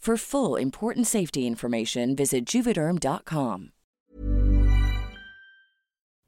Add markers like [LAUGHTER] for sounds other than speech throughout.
For full important safety information, visit juvederm.com.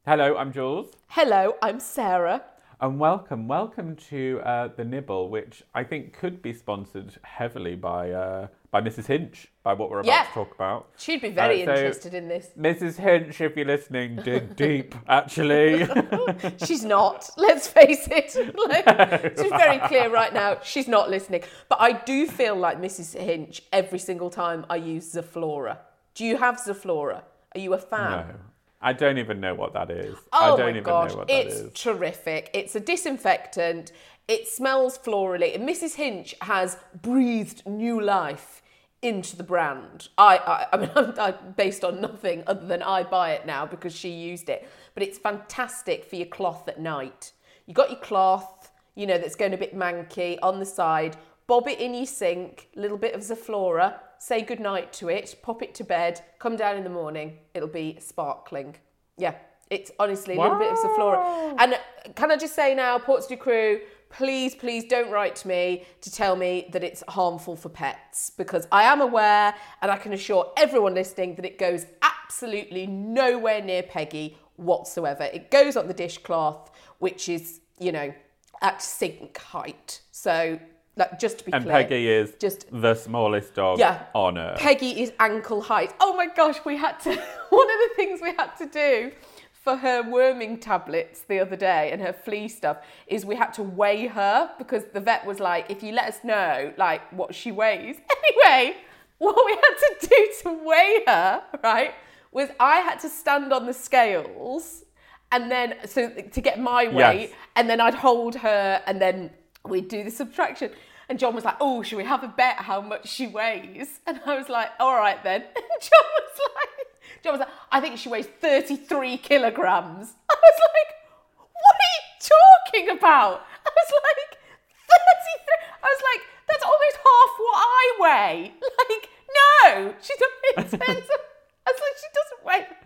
Hello, I'm Jules, Hello, I'm Sarah. And welcome, welcome to uh, the Nibble, which I think could be sponsored heavily by uh, by Mrs. Hinch, by what we're about Yeah. to talk about. She'd be very Uh, so- interested in this. Mrs. Hinch, if you're listening, dig [LAUGHS] deep. Actually, [LAUGHS] She's not. Let's face it. [LAUGHS] Like, she's very clear right now. She's not listening. But I do feel like Mrs. Hinch every single time I use Zoflora. Do you have Zoflora? Are you a fan? no, I don't even know what that is. Oh I don't my even gosh, know what that it's is. terrific. It's a disinfectant. It smells florally, and Mrs. Hinch has breathed new life into the brand. I, I, I mean, [LAUGHS] I'm, i based on nothing other than I buy it now because she used it. But it's fantastic for your cloth at night. You got your cloth, you know, that's going a bit manky on the side. Bob it in your sink, a little bit of Zoflora. Say goodnight to it, pop it to bed, come down in the morning, it'll be sparkling. Yeah, it's honestly a little bit of Zoflora. And uh, can I just say now, Portsmouth crew, please, please don't write to me to tell me that it's harmful for pets because I am aware and I can assure everyone listening that it goes absolutely nowhere near Peggy whatsoever. It goes on the dishcloth, which is, you know, at sink height. So, like, just to be And clear, Peggy is just the smallest dog yeah. on earth. Peggy is ankle height. Oh my gosh, we had to. [LAUGHS] One of the things we had to do for her worming tablets the other day and her flea stuff is we had to weigh her because the vet was like, if you let us know like what she weighs. [LAUGHS] Anyway, what we had to do to weigh her, right, was I had to stand on the scales and then so to get my weight Yes. and then I'd hold her and then we'd do the subtraction. And John was like, Oh, should we have a bet how much she weighs? And I was like, All right then. [LAUGHS] And John was like, John was like, I think she weighs 33 kilograms. [LAUGHS] I was like, What are you talking about? I was like, 33. I was like, That's almost half what I weigh. [LAUGHS] Like, no, she doesn't. In terms of, I was like, She doesn't weigh.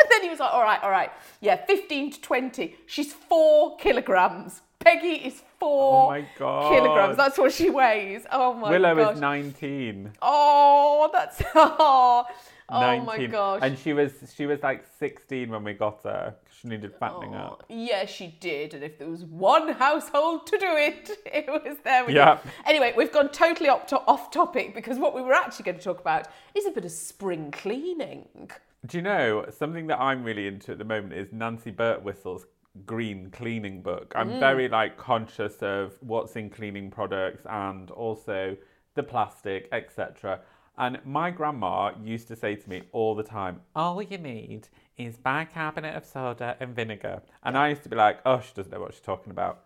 And then he was like, all right, all right. Yeah, 15 to 20. She's four kilograms. Peggy is four Oh my God. kilograms. That's what she weighs. Oh my gosh. Willow gosh. is 19. Oh, that's [LAUGHS] oh, oh 19. my gosh. And she was she was like 16 when we got her. She needed fattening Oh, up. yeah, she did. And if there was one household to do it, [LAUGHS] it was there. It. Anyway, we've gone totally off, to- off topic because what we were actually going to talk about is a bit of spring cleaning. Do you know something that I'm really into at the moment is Nancy Birtwhistle's green cleaning book. I'm very like conscious of what's in cleaning products and also the plastic, etc. And my grandma used to say to me all the time, "All you need is bicarbonate of soda and vinegar." And I used to be like, "Oh, she doesn't know what she's talking about."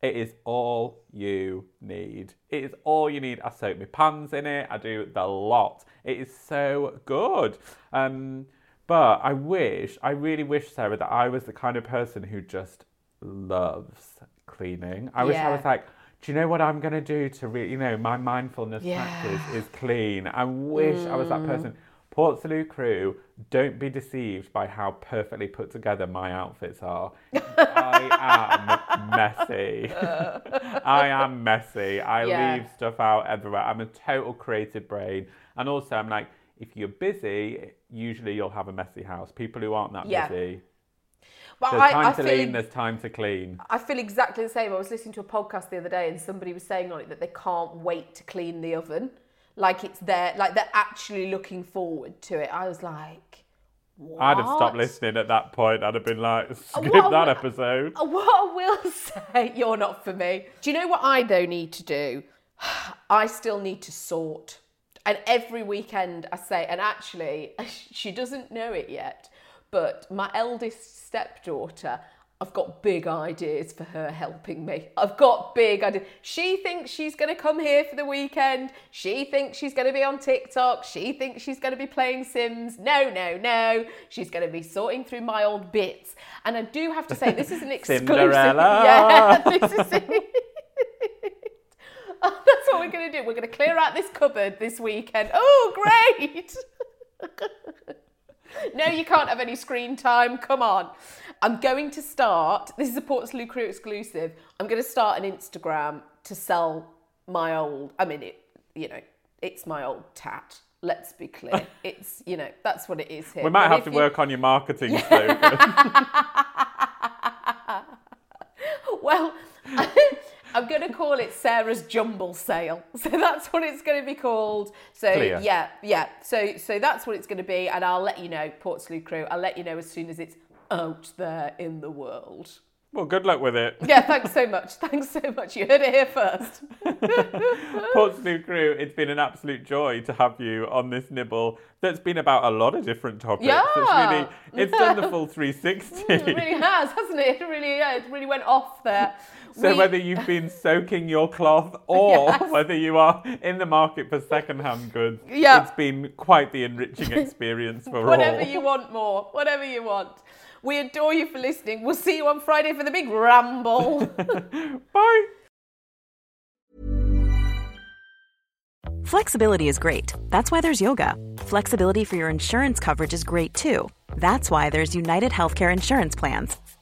It is all you need. It is all you need. I soak my pans in it. I do the lot. It is so good. Um, but I wish, I really wish, Sarah, that I was the kind of person who just loves cleaning. I wish I was like, do you know what I'm going to do to really, you know, my mindfulness Yeah. practice is clean. I wish I was that mm. person. Portslade crew, don't be deceived by how perfectly put together my outfits are. I am messy. [LAUGHS] I am messy. I Yeah. leave stuff out everywhere. I'm a total creative brain. And also, I'm like, if you're busy, usually you'll have a messy house. People who aren't that Yeah. busy, But there's I, time I to feel lean, there's time to clean. I feel exactly the same. I was listening to a podcast the other day and somebody was saying on it that they can't wait to clean the oven. Like it's there, like they're actually looking forward to it. I was like, what? I'd have stopped listening at that point. I'd have been like, skip what- that episode. Uh, [LAUGHS] What I will say, you're not for me. Do you know what I though need to do? [SIGHS] I still need to sort. And every weekend I say, and actually, [LAUGHS] she doesn't know it yet, but my eldest stepdaughter, I've got big ideas for her helping me. I've got big ideas. She thinks she's going to come here for the weekend. She thinks she's going to be on TikTok. She thinks she's going to be playing Sims. No, no, no. She's going to be sorting through my old bits. And I do have to say, this is an [LAUGHS] exclusive. Cinderella. [LAUGHS] Yeah, this is. What we're going to do. We're going to clear out this cupboard this weekend. Oh, great! [LAUGHS] no, you can't have any screen time. Come on. I'm going to start. This is a Portslade Crew exclusive. I'm going to start an Instagram to sell my old. I mean, it. You know, it's my old tat. Let's be clear. [LAUGHS] It's you know that's what it is here. We might have to you- work on your marketing [LAUGHS] slogan. Well, I'm going to call it Sarah's Jumble Sale. [LAUGHS] So that's what it's going to be called. So Clear. yeah, yeah. So so that's what it's going to be, and I'll let you know, Portslade Crew. I'll let you know as soon as it's out there in the world. well, good luck with it. [LAUGHS] Yeah, thanks so much. Thanks so much. You heard it here first. [LAUGHS] Portsmouth Crew, it's been an absolute joy to have you on this nibble that's been about a lot of different topics. Yeah. It's really, it's done the full 360. It really has, hasn't it? It really, yeah, it really went off there. So We- whether you've been soaking your cloth [LAUGHS] or Yes. whether you are in the market for second-hand goods, Yeah. it's been quite the enriching [LAUGHS] experience for Whatever all. you want more, whatever you want. We adore you for listening. We'll see you on Friday for the big ramble. [LAUGHS] Bye. Flexibility is great. That's why there's yoga. Flexibility for your insurance coverage is great too. That's why there's United Healthcare Insurance Plans.